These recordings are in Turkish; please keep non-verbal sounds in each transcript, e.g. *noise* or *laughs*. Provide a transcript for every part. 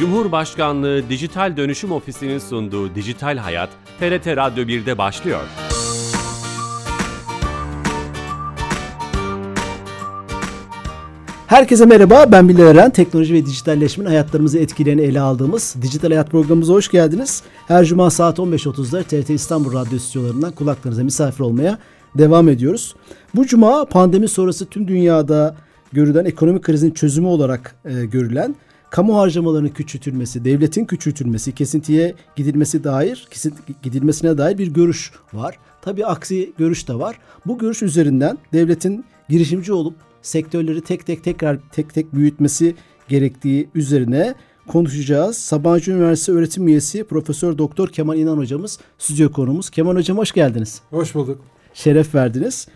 Cumhurbaşkanlığı Dijital Dönüşüm Ofisi'nin sunduğu Dijital Hayat, TRT Radyo 1'de başlıyor. Herkese merhaba, ben Bilal Eren. Teknoloji ve dijitalleşmenin hayatlarımızı etkilerini ele aldığımız Dijital Hayat programımıza hoş geldiniz. Her cuma saat 15.30'da TRT İstanbul Radyo stüdyolarından kulaklarınıza misafir olmaya devam ediyoruz. Bu cuma pandemi sonrası tüm dünyada görülen ekonomik krizin çözümü olarak e, görülen kamu harcamalarının küçültülmesi, devletin küçültülmesi, kesintiye gidilmesi dair, gidilmesine dair bir görüş var. Tabii aksi görüş de var. Bu görüş üzerinden devletin girişimci olup sektörleri tek tek tekrar tek tek büyütmesi gerektiği üzerine konuşacağız. Sabancı Üniversitesi öğretim üyesi Profesör Doktor Kemal İnan hocamız stüdyo konumuz. Kemal hocam hoş geldiniz. Hoş bulduk. Şeref verdiniz.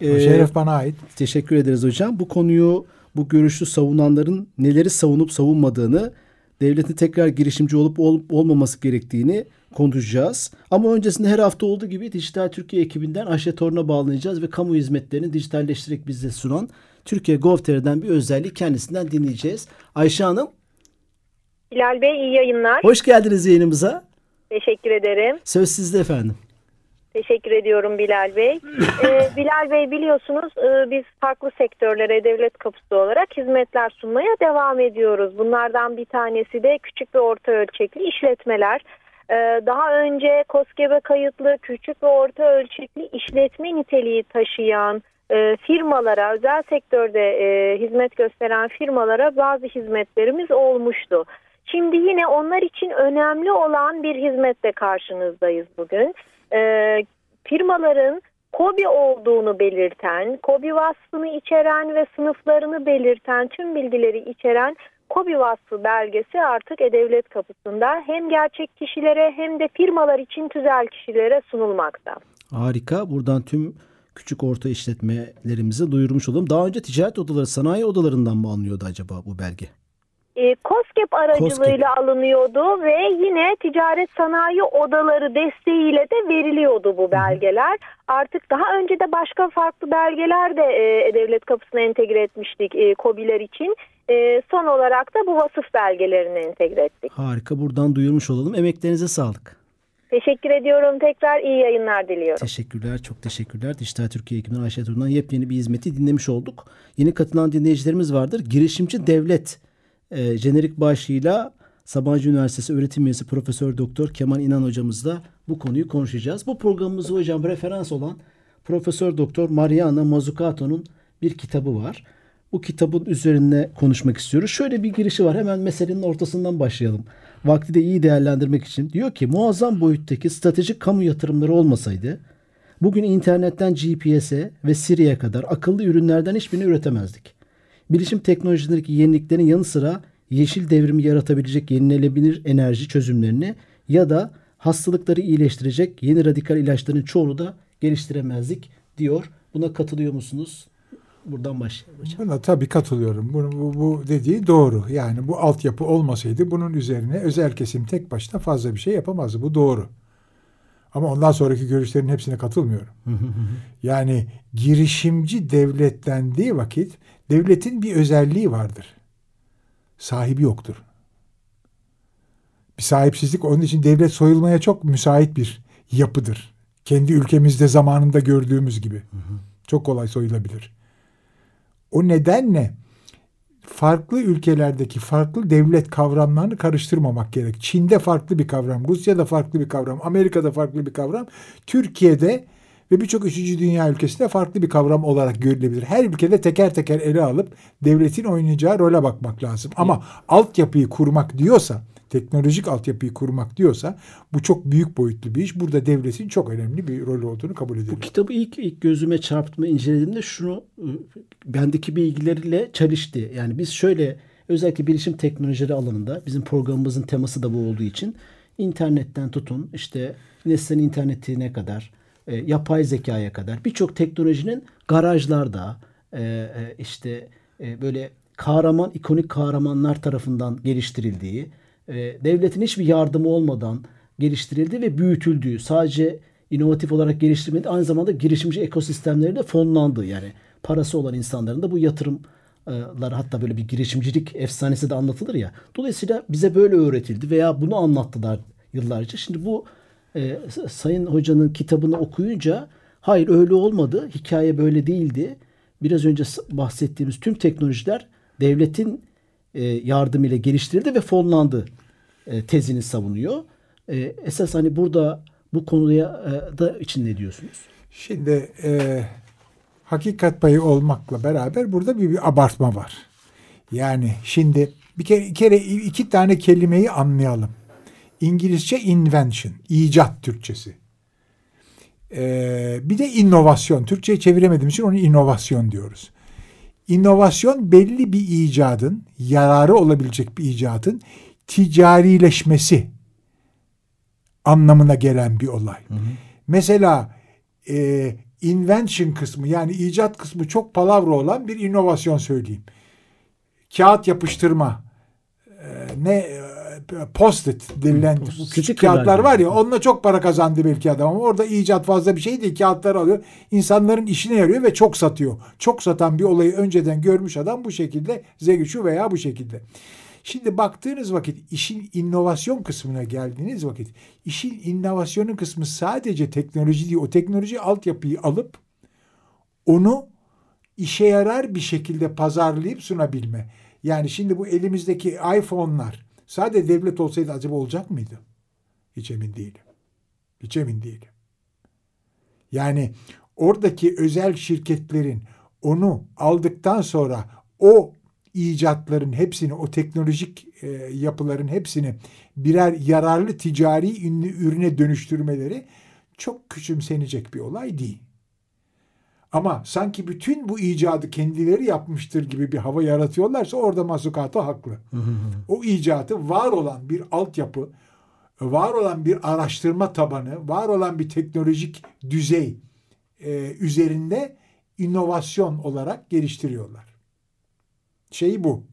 Ee, Şeref bana ait. Teşekkür ederiz hocam. Bu konuyu bu görüşü savunanların neleri savunup savunmadığını, devletin tekrar girişimci olup olup olmaması gerektiğini konuşacağız. Ama öncesinde her hafta olduğu gibi Dijital Türkiye ekibinden Ayşe Torun'a bağlanacağız ve kamu hizmetlerini dijitalleştirerek bize sunan Türkiye Gov.tr'den bir özelliği kendisinden dinleyeceğiz. Ayşe Hanım. Bilal Bey iyi yayınlar. Hoş geldiniz yayınımıza. Teşekkür ederim. Söz sizde efendim. Teşekkür ediyorum Bilal Bey. *laughs* ee, Bilal Bey biliyorsunuz e, biz farklı sektörlere devlet kapısı olarak hizmetler sunmaya devam ediyoruz. Bunlardan bir tanesi de küçük ve orta ölçekli işletmeler. Ee, daha önce KOSGEB'e kayıtlı küçük ve orta ölçekli işletme niteliği taşıyan e, firmalara, özel sektörde e, hizmet gösteren firmalara bazı hizmetlerimiz olmuştu. Şimdi yine onlar için önemli olan bir hizmette karşınızdayız bugün. E, firmaların KOBİ olduğunu belirten, KOBİ vasfını içeren ve sınıflarını belirten tüm bilgileri içeren KOBİ vasfı belgesi artık E-Devlet kapısında hem gerçek kişilere hem de firmalar için tüzel kişilere sunulmakta. Harika. Buradan tüm küçük orta işletmelerimizi duyurmuş olalım. Daha önce ticaret odaları, sanayi odalarından mı alınıyordu acaba bu belge? E, COSGAP aracılığıyla COSGAP. alınıyordu ve yine ticaret sanayi odaları desteğiyle de veriliyordu bu belgeler. Artık daha önce de başka farklı belgeler de e, devlet kapısına entegre etmiştik e, COBİ'ler için. E, son olarak da bu vasıf belgelerini entegre ettik. Harika buradan duyurmuş olalım. Emeklerinize sağlık. Teşekkür ediyorum. Tekrar iyi yayınlar diliyorum. Teşekkürler. Çok teşekkürler. Dijital Türkiye ekibinden Ayşe Turun'dan yepyeni bir hizmeti dinlemiş olduk. Yeni katılan dinleyicilerimiz vardır. Girişimci Devlet e, jenerik başlığıyla Sabancı Üniversitesi öğretim üyesi Profesör Doktor Kemal İnan hocamızla bu konuyu konuşacağız. Bu programımızı hocam referans olan Profesör Doktor Mariana Mazzucato'nun bir kitabı var. Bu kitabın üzerine konuşmak istiyoruz. Şöyle bir girişi var. Hemen meselenin ortasından başlayalım. Vakti de iyi değerlendirmek için. Diyor ki muazzam boyuttaki stratejik kamu yatırımları olmasaydı bugün internetten GPS'e ve Siri'ye kadar akıllı ürünlerden hiçbirini üretemezdik. Bilişim teknolojilerindeki yeniliklerin yanı sıra yeşil devrimi yaratabilecek yenilenebilir enerji çözümlerini ya da hastalıkları iyileştirecek yeni radikal ilaçların çoğunu da geliştiremezdik diyor. Buna katılıyor musunuz? Buradan başlayalım hocam. Buna tabii katılıyorum. Bu, bu, bu dediği doğru. Yani bu altyapı olmasaydı bunun üzerine özel kesim tek başına fazla bir şey yapamazdı. Bu doğru. Ama ondan sonraki görüşlerin hepsine katılmıyorum. yani girişimci devletlendiği vakit devletin bir özelliği vardır. Sahibi yoktur. Bir sahipsizlik onun için devlet soyulmaya çok müsait bir yapıdır. Kendi ülkemizde zamanında gördüğümüz gibi. Çok kolay soyulabilir. O nedenle farklı ülkelerdeki farklı devlet kavramlarını karıştırmamak gerek. Çin'de farklı bir kavram, Rusya'da farklı bir kavram, Amerika'da farklı bir kavram, Türkiye'de ve birçok üçüncü dünya ülkesinde farklı bir kavram olarak görülebilir. Her ülkede teker teker ele alıp devletin oynayacağı role bakmak lazım. Ama altyapıyı kurmak diyorsa teknolojik altyapıyı kurmak diyorsa bu çok büyük boyutlu bir iş. Burada devletin çok önemli bir rol olduğunu kabul edelim. Bu kitabı ilk, ilk gözüme çarptığımda incelediğimde şunu ıı, bendeki bilgileriyle çelişti. Yani biz şöyle özellikle bilişim teknolojileri alanında bizim programımızın teması da bu olduğu için internetten tutun işte nesnenin internetine kadar e, yapay zekaya kadar birçok teknolojinin garajlarda e, e, işte e, böyle kahraman ikonik kahramanlar tarafından geliştirildiği devletin hiçbir yardımı olmadan geliştirildi ve büyütüldüğü sadece inovatif olarak geliştirmedi aynı zamanda girişimci ekosistemleri de fonlandı. Yani parası olan insanların da bu yatırım hatta böyle bir girişimcilik efsanesi de anlatılır ya. Dolayısıyla bize böyle öğretildi veya bunu anlattılar yıllarca. Şimdi bu e, Sayın Hoca'nın kitabını okuyunca hayır öyle olmadı. Hikaye böyle değildi. Biraz önce bahsettiğimiz tüm teknolojiler devletin e, yardımıyla geliştirildi ve fonlandı e, tezini savunuyor. E, esas hani burada bu konuya e, da için ne diyorsunuz? Şimdi e, hakikat payı olmakla beraber burada bir, bir abartma var. Yani şimdi bir kere, bir kere iki tane kelimeyi anlayalım. İngilizce invention, icat Türkçesi. Ee, bir de inovasyon. Türkçe'ye çeviremediğim için onu inovasyon diyoruz. İnovasyon belli bir icadın, yararı olabilecek bir icadın ticarileşmesi anlamına gelen bir olay. Hı hı. Mesela e, invention kısmı yani icat kısmı çok palavra olan bir inovasyon söyleyeyim. Kağıt yapıştırma, e, ne post-it denilen küçük kağıtlar var ya onunla çok para kazandı belki adam ama orada icat fazla bir şey değil. Kağıtları alıyor. insanların işine yarıyor ve çok satıyor. Çok satan bir olayı önceden görmüş adam bu şekilde Z veya bu şekilde. Şimdi baktığınız vakit işin inovasyon kısmına geldiğiniz vakit işin inovasyonun kısmı sadece teknoloji değil. O teknoloji altyapıyı alıp onu işe yarar bir şekilde pazarlayıp sunabilme. Yani şimdi bu elimizdeki iPhone'lar sadece devlet olsaydı acaba olacak mıydı? Hiç emin değilim. Hiç emin değilim. Yani oradaki özel şirketlerin onu aldıktan sonra o icatların hepsini, o teknolojik e, yapıların hepsini birer yararlı ticari ürüne dönüştürmeleri çok küçümsenecek bir olay değil. Ama sanki bütün bu icadı kendileri yapmıştır gibi bir hava yaratıyorlarsa orada Masukato haklı. o icatı var olan bir altyapı, var olan bir araştırma tabanı, var olan bir teknolojik düzey e, üzerinde inovasyon olarak geliştiriyorlar. Şey bu.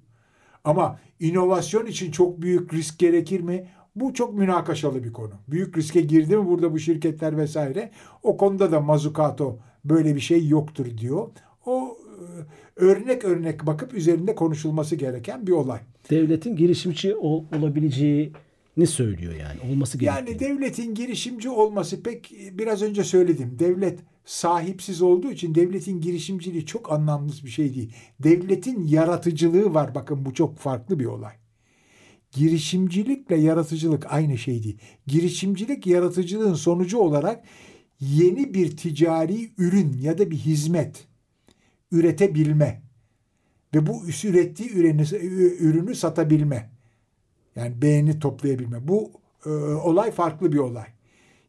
Ama inovasyon için çok büyük risk gerekir mi? Bu çok münakaşalı bir konu. Büyük riske girdi mi burada bu şirketler vesaire? O konuda da Mazzucato böyle bir şey yoktur diyor. O e, örnek örnek bakıp üzerinde konuşulması gereken bir olay. Devletin girişimci ol, olabileceğini söylüyor yani. Olması gerektiğini. Yani devletin girişimci olması pek biraz önce söyledim. Devlet sahipsiz olduğu için devletin girişimciliği çok anlamlı bir şey değil. Devletin yaratıcılığı var. Bakın bu çok farklı bir olay. Girişimcilikle yaratıcılık aynı şey değil. Girişimcilik yaratıcılığın sonucu olarak yeni bir ticari ürün ya da bir hizmet üretebilme ve bu ürettiği ürünü, ürünü satabilme. Yani beğeni toplayabilme. Bu e, olay farklı bir olay.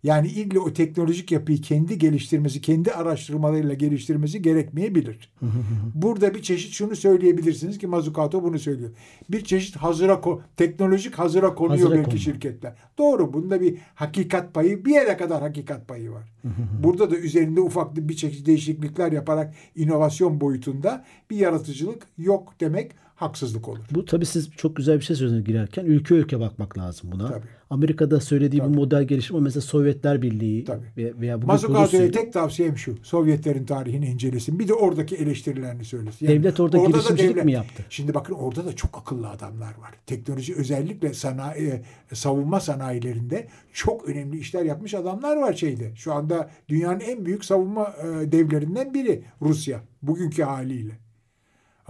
Yani illa o teknolojik yapıyı kendi geliştirmesi, kendi araştırmalarıyla geliştirmesi gerekmeyebilir. *laughs* Burada bir çeşit şunu söyleyebilirsiniz ki Mazzucato bunu söylüyor. Bir çeşit hazıra teknolojik hazıra konuyor hazıra belki konma. şirketler. Doğru. Bunda bir hakikat payı bir yere kadar hakikat payı var. *laughs* Burada da üzerinde ufak bir çeşit değişiklikler yaparak inovasyon boyutunda bir yaratıcılık yok demek haksızlık olur. Bu tabii siz çok güzel bir şey söylediniz girerken. Ülke ülke bakmak lazım buna. Tabii. Amerika'da söylediği tabii. bir model gelişimi ama mesela Sovyetler Birliği tabii. veya Mazukato'ya tek tavsiyem şu. Sovyetlerin tarihini incelesin. Bir de oradaki eleştirilerini söylesin. Yani devlet orada, orada girişimcilik devlet, mi yaptı? Şimdi bakın orada da çok akıllı adamlar var. Teknoloji özellikle sanayi, e, savunma sanayilerinde çok önemli işler yapmış adamlar var şeyde. Şu anda dünyanın en büyük savunma e, devlerinden biri Rusya. Bugünkü haliyle.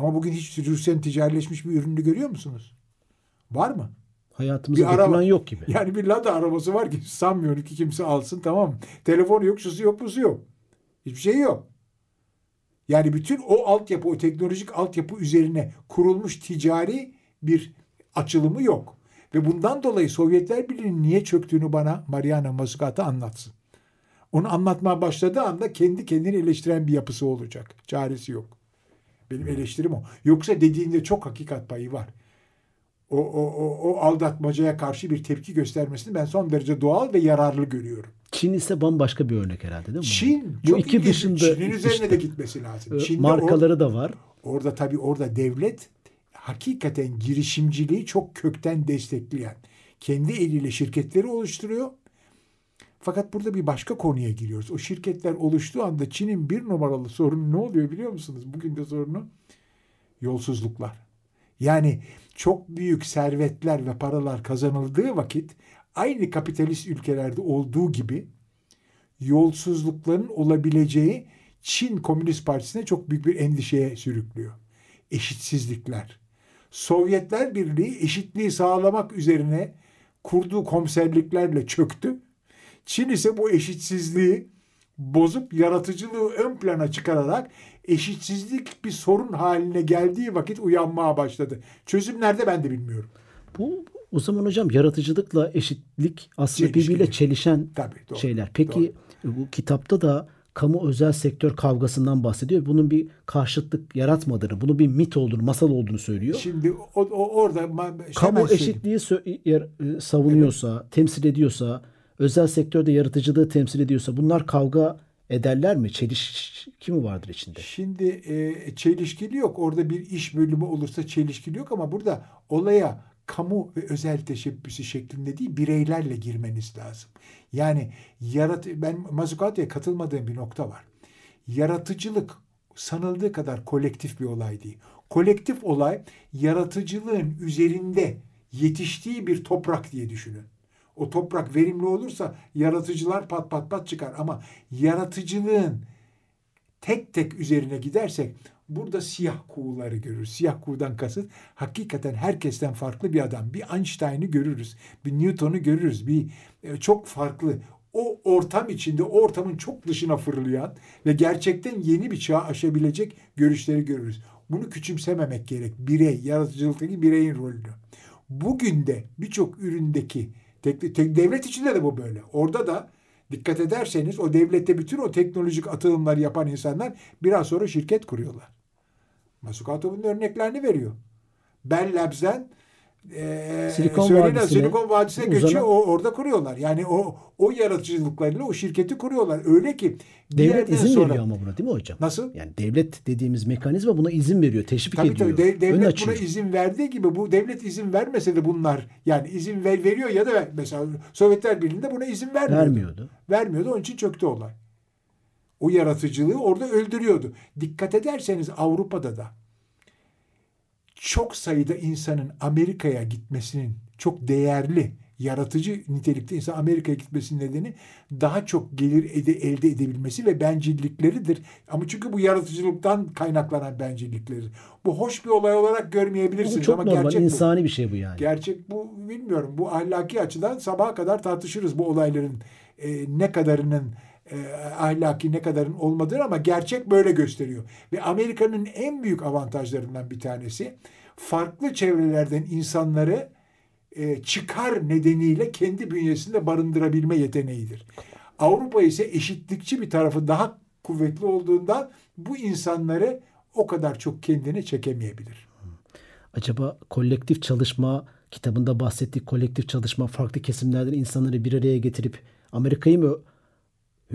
Ama bugün hiç Rusya'nın ticarileşmiş bir ürünü görüyor musunuz? Var mı? Hayatımızda bir araba, yok gibi. *laughs* Yani bir Lada arabası var ki sanmıyorum ki kimse alsın tamam? Telefonu yok, şusu yok, busu yok. Hiçbir şey yok. Yani bütün o altyapı, o teknolojik altyapı üzerine kurulmuş ticari bir açılımı yok. Ve bundan dolayı Sovyetler Birliği'nin niye çöktüğünü bana Mariana Mazzucato anlatsın. Onu anlatmaya başladığı anda kendi kendini eleştiren bir yapısı olacak. Çaresi yok. Benim eleştirim o. Yoksa dediğinde çok hakikat payı var. O, o, o, o aldatmacaya karşı bir tepki göstermesini ben son derece doğal ve yararlı görüyorum. Çin ise bambaşka bir örnek herhalde değil mi? Çin Bu iki ilginç. dışında Çin'in üzerine işte, de gitmesi lazım. E, Çin'de markaları or, da var. Orada tabii orada devlet hakikaten girişimciliği çok kökten destekleyen, kendi eliyle şirketleri oluşturuyor fakat burada bir başka konuya giriyoruz. O şirketler oluştuğu anda Çin'in bir numaralı sorunu ne oluyor biliyor musunuz? Bugün de sorunu Yolsuzluklar. Yani çok büyük servetler ve paralar kazanıldığı vakit aynı kapitalist ülkelerde olduğu gibi yolsuzlukların olabileceği Çin Komünist Partisi'ne çok büyük bir endişeye sürüklüyor. Eşitsizlikler. Sovyetler Birliği eşitliği sağlamak üzerine kurduğu komiserliklerle çöktü. Çin ise bu eşitsizliği bozup yaratıcılığı ön plana çıkararak eşitsizlik bir sorun haline geldiği vakit uyanmaya başladı. Çözüm nerede ben de bilmiyorum. Bu o zaman hocam yaratıcılıkla eşitlik aslında Çelişkili. birbiriyle çelişen Tabii, doğru, şeyler. Peki bu kitapta da kamu özel sektör kavgasından bahsediyor. Bunun bir karşıtlık yaratmadığını, bunun bir mit olduğunu, masal olduğunu söylüyor. Şimdi o, o orada Kamu eşitliği e, savunuyorsa, temsil ediyorsa, özel sektörde yaratıcılığı temsil ediyorsa bunlar kavga ederler mi? Çelişki mi vardır içinde? Şimdi e, çelişkili yok. Orada bir iş bölümü olursa çelişkili yok ama burada olaya kamu ve özel teşebbüsü şeklinde değil bireylerle girmeniz lazım. Yani yarat ben Mazukato'ya katılmadığım bir nokta var. Yaratıcılık sanıldığı kadar kolektif bir olay değil. Kolektif olay yaratıcılığın üzerinde yetiştiği bir toprak diye düşünün. O toprak verimli olursa yaratıcılar pat pat pat çıkar ama yaratıcılığın tek tek üzerine gidersek burada siyah kuğuları görürüz. Siyah kuğudan kasıt hakikaten herkesten farklı bir adam. Bir Einstein'ı görürüz. Bir Newton'u görürüz. Bir e, çok farklı o ortam içinde o ortamın çok dışına fırlayan ve gerçekten yeni bir çağ aşabilecek görüşleri görürüz. Bunu küçümsememek gerek. Birey, yaratıcılıktaki bireyin rolünü. Bugün de birçok üründeki tek, tek, devlet içinde de bu böyle. Orada da dikkat ederseniz o devlette bütün o teknolojik atılımları yapan insanlar biraz sonra şirket kuruyorlar. Masukato bunun örneklerini veriyor. Bell Labs'den e, Silikon söylenen Vadisi'ne Silikon Vadisi'ne uzanan- göçüyor. O, orada kuruyorlar. Yani o o yaratıcılıklarıyla o şirketi kuruyorlar. Öyle ki Devlet izin sonra- veriyor ama buna değil mi hocam? Nasıl? Yani devlet dediğimiz mekanizma buna izin veriyor, teşvik Tabii ediyor. tabii De- devlet açıyor. buna izin verdiği gibi bu devlet izin vermese de bunlar yani izin ver, veriyor ya da mesela Sovyetler Birliği'nde buna izin vermiyordu. Vermiyordu. Vermiyordu onun için çöktü olay. O yaratıcılığı orada öldürüyordu. Dikkat ederseniz Avrupa'da da çok sayıda insanın Amerika'ya gitmesinin çok değerli yaratıcı nitelikte insan Amerika'ya gitmesinin nedeni daha çok gelir ede, elde edebilmesi ve bencillikleridir. Ama çünkü bu yaratıcılıktan kaynaklanan bencillikleri. Bu hoş bir olay olarak görmeyebilirsiniz Bu çok ama normal, gerçek bu. insani bir şey bu yani. Gerçek bu bilmiyorum. Bu ahlaki açıdan sabaha kadar tartışırız bu olayların e, ne kadarının e, ahlaki ne kadarın olmadığını ama gerçek böyle gösteriyor. Ve Amerika'nın en büyük avantajlarından bir tanesi farklı çevrelerden insanları e, çıkar nedeniyle kendi bünyesinde barındırabilme yeteneğidir. Avrupa ise eşitlikçi bir tarafı daha kuvvetli olduğundan bu insanları o kadar çok kendine çekemeyebilir. Acaba kolektif çalışma kitabında bahsettiği kolektif çalışma farklı kesimlerden insanları bir araya getirip Amerika'yı mı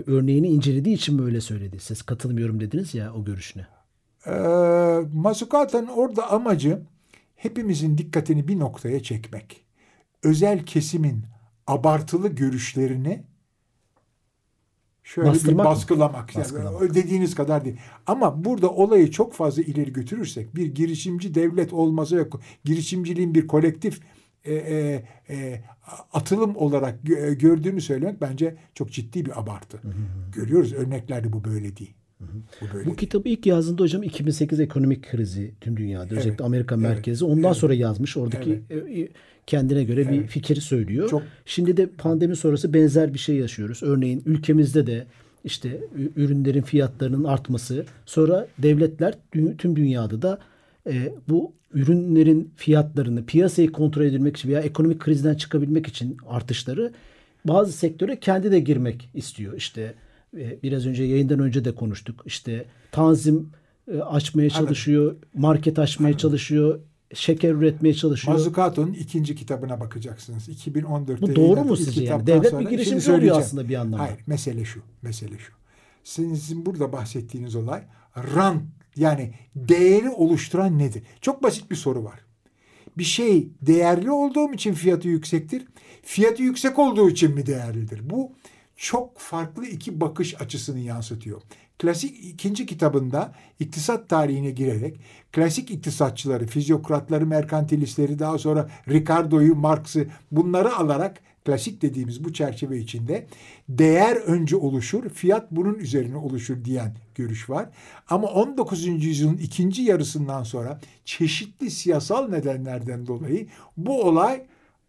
örneğini incelediği için mi öyle söyledi? Siz katılmıyorum dediniz ya o görüşüne. Ee, Mazukata'nın orada amacı hepimizin dikkatini bir noktaya çekmek. Özel kesimin abartılı görüşlerini şöyle Bastırmak bir mı? baskılamak. Yani Baskılamak. dediğiniz kadar değil. Ama burada olayı çok fazla ileri götürürsek bir girişimci devlet olmasa yok. Girişimciliğin bir kolektif e, e, e, atılım olarak gö- gördüğünü söylemek bence çok ciddi bir abartı. Görüyoruz örneklerde bu böyle değil. Bu böyle Bu kitabı ilk yazdığında hocam 2008 ekonomik krizi tüm dünyada özellikle Evet, Amerika evet, merkezi. Ondan evet. sonra yazmış. Oradaki e, kendine göre bir Evet. fikir söylüyor. Çok- Şimdi de pandemi sonrası benzer bir şey yaşıyoruz. Örneğin ülkemizde de işte ürünlerin fiyatlarının artması, sonra devletler tüm dünyada da e, bu ürünlerin fiyatlarını piyasayı kontrol edilmek için veya ekonomik krizden çıkabilmek için artışları bazı sektöre kendi de girmek istiyor. İşte e, biraz önce yayından önce de konuştuk. İşte tanzim e, açmaya çalışıyor, market açmaya çalışıyor, şeker üretmeye çalışıyor. Mazukato'nun ikinci kitabına bakacaksınız. 2014'te Bu doğru mu sizce yani? Devlet bir girişimci oluyor aslında bir anlamda. Hayır, mesele şu, mesele şu. Sizin burada bahsettiğiniz olay rant yani değeri oluşturan nedir? Çok basit bir soru var. Bir şey değerli olduğum için fiyatı yüksektir. Fiyatı yüksek olduğu için mi değerlidir? Bu çok farklı iki bakış açısını yansıtıyor. klasik ikinci kitabında iktisat tarihine girerek klasik iktisatçıları, fizyokratları, merkantilistleri daha sonra Ricardo'yu, Marx'ı bunları alarak klasik dediğimiz bu çerçeve içinde değer önce oluşur, fiyat bunun üzerine oluşur diyen görüş var. Ama 19. yüzyılın ikinci yarısından sonra çeşitli siyasal nedenlerden dolayı bu olay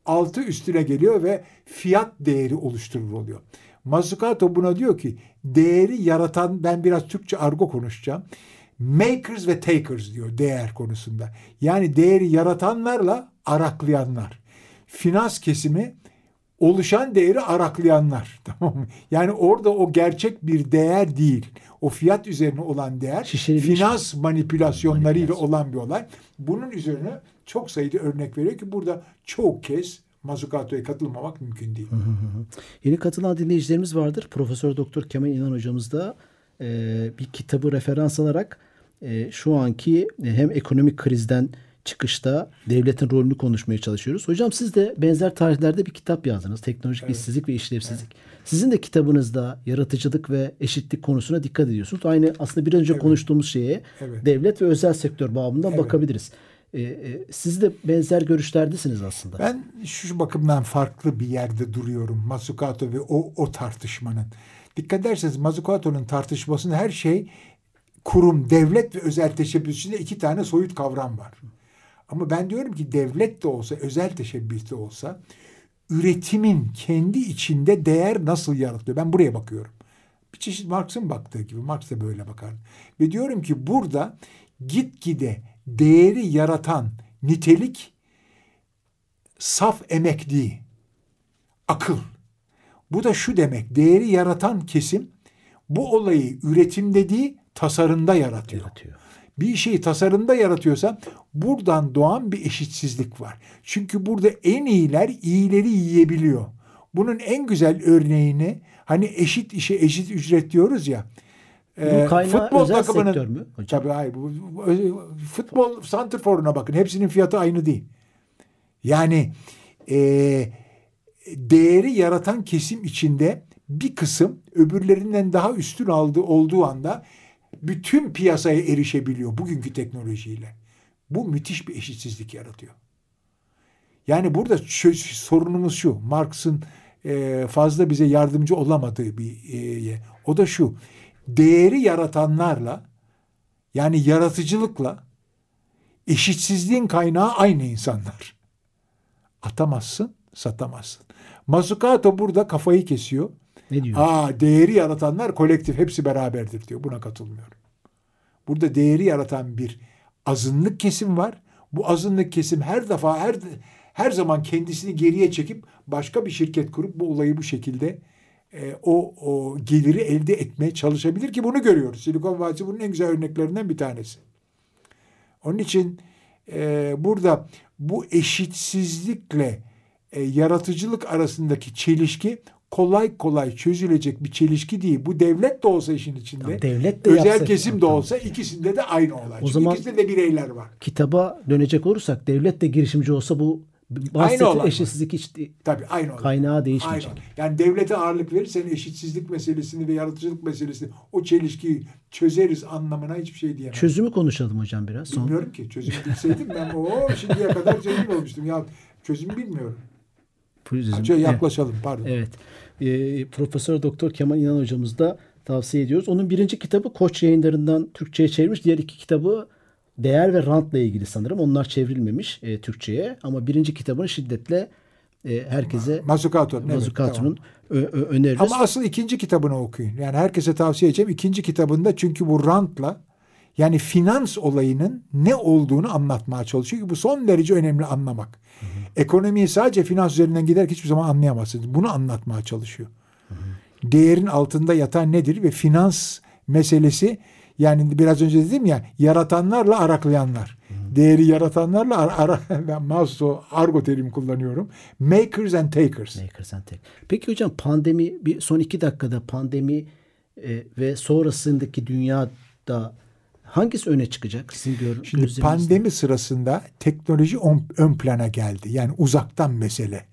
altı üstüne geliyor ve fiyat değeri oluşturur oluyor. Mazzucato buna diyor ki değeri yaratan ben biraz Türkçe argo konuşacağım. Makers ve takers diyor değer konusunda. Yani değeri yaratanlarla araklayanlar. Finans kesimi oluşan değeri araklayanlar. *laughs* Tamam mı? Yani orada o gerçek bir değer değil. O fiyat üzerine olan değer Şişirilmiş finans manipülasyonlarıyla olan bir olay. Bunun üzerine çok sayıda örnek veriyor ki burada çok kez Mazukato'ya katılmamak mümkün değil. Yeni katılan dinleyicilerimiz vardır. Profesör Doktor Kemal İnan hocamız da e, bir kitabı referans alarak e, şu anki e, hem ekonomik krizden çıkışta devletin rolünü konuşmaya çalışıyoruz. Hocam siz de benzer tarihlerde bir kitap yazdınız. Teknolojik işsizlik ve işlevsizlik. Sizin de kitabınızda yaratıcılık ve eşitlik konusuna dikkat ediyorsunuz. Aynı aslında bir önce konuştuğumuz şeye Evet. devlet ve özel sektör bağımından Evet. bakabiliriz. E, e, siz de benzer görüşlerdesiniz aslında. Ben şu bakımdan farklı bir yerde duruyorum Mazzucato ve o, o tartışmanın. Dikkat ederseniz Mazzucato'nun tartışmasında her şey kurum, devlet ve özel teşebbüs içinde iki tane soyut kavram var. Ama ben diyorum ki devlet de olsa, özel teşebbüs de olsa üretimin kendi içinde değer nasıl yaratılıyor? Ben buraya bakıyorum. Bir çeşit Marx'ın baktığı gibi. Marx da böyle bakar. Ve diyorum ki burada gitgide değeri yaratan nitelik saf emek değil. Akıl. Bu da şu demek. Değeri yaratan kesim bu olayı üretimde değil tasarımda yaratıyor. Yaratıyor. Bir şeyi tasarımda yaratıyorsa buradan doğan bir eşitsizlik var. Çünkü burada en iyiler iyileri yiyebiliyor. Bunun en güzel örneğini hani eşit işe eşit ücret diyoruz ya. Ee, kaynağı özel sektör mü hocam? Tabii hayır. Bu, futbol santrforuna bakın. Hepsinin fiyatı aynı değil. Yani e, değeri yaratan kesim içinde bir kısım öbürlerinden daha üstün aldığı olduğu anda bütün piyasaya erişebiliyor bugünkü teknolojiyle. Bu müthiş bir eşitsizlik yaratıyor. Yani burada sorunumuz şu. Marx'ın e, fazla bize yardımcı olamadığı bir e, o da şu. Değeri yaratanlarla yani yaratıcılıkla eşitsizliğin kaynağı aynı insanlar. Atamazsın, satamazsın. Mazzucato burada kafayı kesiyor. Ne diyor? Aa değeri yaratanlar kolektif hepsi beraberdir diyor. Buna katılmıyorum. Burada değeri yaratan bir azınlık kesim var. Bu azınlık kesim her defa her her zaman kendisini geriye çekip başka bir şirket kurup bu olayı bu şekilde e, o, o geliri elde etmeye çalışabilir ki bunu görüyoruz. Silikon Vadisi bunun en güzel örneklerinden bir tanesi. Onun için e, burada bu eşitsizlikle e, yaratıcılık arasındaki çelişki kolay kolay çözülecek bir çelişki değil. Bu devlet de olsa işin içinde, Tamam, devlet de özel yapsa- kesim de olsa ikisinde de aynı olay. O zaman- ikisinde de bireyler var. Kitaba dönecek olursak devlet de girişimci olsa bu bahsettiği olay. eşitsizlik hiç Tabii aynı kaynağı değişmeyecek. Aynen. Yani devlete ağırlık verirsen eşitsizlik meselesini ve yaratıcılık meselesini o çelişkiyi çözeriz anlamına hiçbir şey diyemem. Çözümü konuşalım hocam biraz. Son. Bilmiyorum ki. Çözüm bilseydim ben o şimdiye kadar zengin olmuştum. Ya çözüm bilmiyorum. Şöyle Evet. yaklaşalım pardon. Evet. Ee, Profesör Doktor Kemal İnan hocamız da tavsiye ediyoruz. Onun birinci kitabı Koç yayınlarından Türkçe'ye çevrilmiş. Diğer iki kitabı değer ve rantla ilgili sanırım. Onlar çevrilmemiş e, Türkçe'ye. Ama birinci kitabını şiddetle e, herkese Mazzucato'nun. evet, Mazukato'nun tamam. ö- ö- öneririz. Ama asıl ikinci kitabını okuyun. Yani herkese tavsiye edeceğim. ikinci kitabında çünkü bu rantla yani finans olayının ne olduğunu anlatmaya çalışıyor ki bu son derece önemli anlamak. Ekonomiyi sadece finans üzerinden giderek hiçbir zaman anlayamazsınız. Bunu anlatmaya çalışıyor. Değerin altında yatan nedir ve finans meselesi yani biraz önce dedim ya yaratanlarla araklayanlar. Değeri yaratanlarla ara, ara *laughs* ben Maslow argo terimi kullanıyorum. Makers and takers. Makers and Tech. Peki hocam pandemi bir son iki dakikada pandemi e, ve sonrasındaki dünyada hangisi öne çıkacak? Sizin gör, Şimdi pandemi sırasında teknoloji ön, ön plana geldi. Yani uzaktan mesele.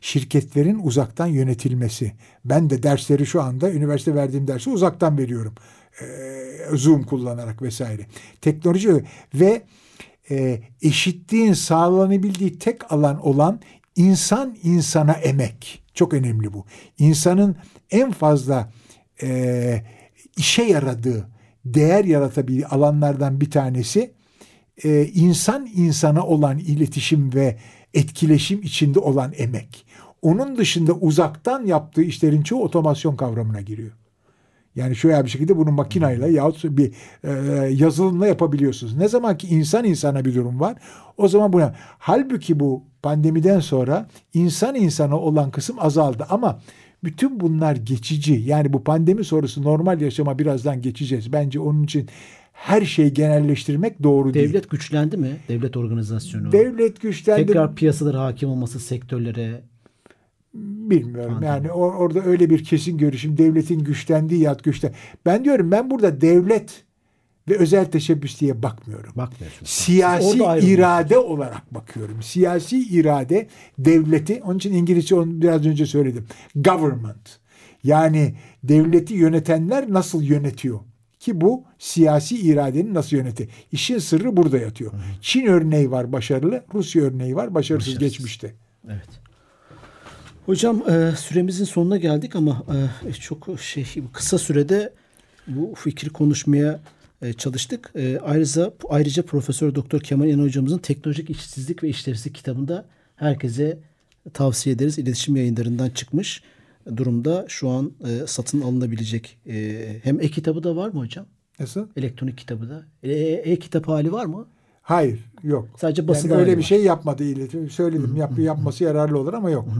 Şirketlerin uzaktan yönetilmesi. Ben de dersleri şu anda üniversite verdiğim dersi uzaktan veriyorum. e, Zoom kullanarak vesaire. Teknoloji ve e, eşitliğin sağlanabildiği tek alan olan insan insana emek. Çok önemli bu. İnsanın en fazla e, işe yaradığı, değer yaratabildiği alanlardan bir tanesi e, insan insana olan iletişim ve etkileşim içinde olan emek. Onun dışında uzaktan yaptığı işlerin çoğu otomasyon kavramına giriyor. Yani şöyle bir şekilde bunu makinayla yahut bir e, yazılımla yapabiliyorsunuz. Ne zaman ki insan insana bir durum var o zaman buna. Halbuki bu pandemiden sonra insan insana olan kısım azaldı ama bütün bunlar geçici. Yani bu pandemi sonrası normal yaşama birazdan geçeceğiz. Bence onun için her şeyi genelleştirmek doğru değil. Devlet güçlendi mi? Devlet organizasyonu. Devlet güçlendi. Tekrar piyasalara hakim olması sektörlere Bilmiyorum Anladım. yani or- orada öyle bir kesin görüşüm devletin güçlendiği yahut güçlen. Ben diyorum ben burada devlet ve özel teşebbüs diye bakmıyorum. bakmıyorsunuz. Siyasi irade olarak bakıyorum. Siyasi irade devleti onun için İngilizce onu biraz önce söyledim. Government. Yani devleti yönetenler nasıl yönetiyor? Ki bu siyasi iradenin nasıl yöneti. İşin sırrı burada yatıyor. Çin örneği var başarılı, Rusya örneği var başarısız, Başarısız. geçmişte. Evet. Hocam e, süremizin sonuna geldik ama e, çok şey kısa sürede bu fikri konuşmaya çalıştık. E, ayrıca ayrıca Profesör Doktor Kemal İnan hocamızın Teknolojik İşsizlik ve İşlevsizlik kitabında herkese tavsiye ederiz. İletişim yayınlarından çıkmış durumda şu an e, satın alınabilecek. E, hem e-kitabı da var mı hocam? Nasıl? Elektronik kitabı da. E, E-kitap hali var mı? Hayır, yok. Sadece basılı yani öyle bir var. şey yapmadı iletim. Söyledim yap, yapması yararlı olur ama yok. *laughs*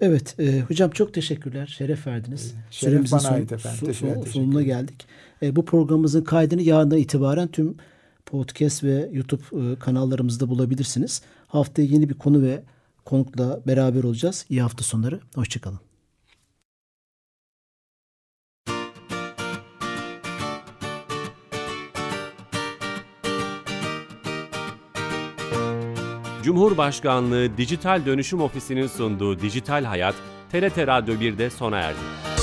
Evet e, hocam çok teşekkürler. Şeref verdiniz. şeref Süremizin bana ait efendim. Teşekkür- son- teşekkür sonuna geldik. E, bu programımızın kaydını yarından itibaren tüm podcast ve YouTube e, kanallarımızda bulabilirsiniz. Haftaya yeni bir konu ve konukla beraber olacağız. İyi hafta sonları. Hoşçakalın. Cumhurbaşkanlığı Dijital Dönüşüm Ofisi'nin sunduğu Dijital Hayat, TRT Radyo 1'de sona erdi.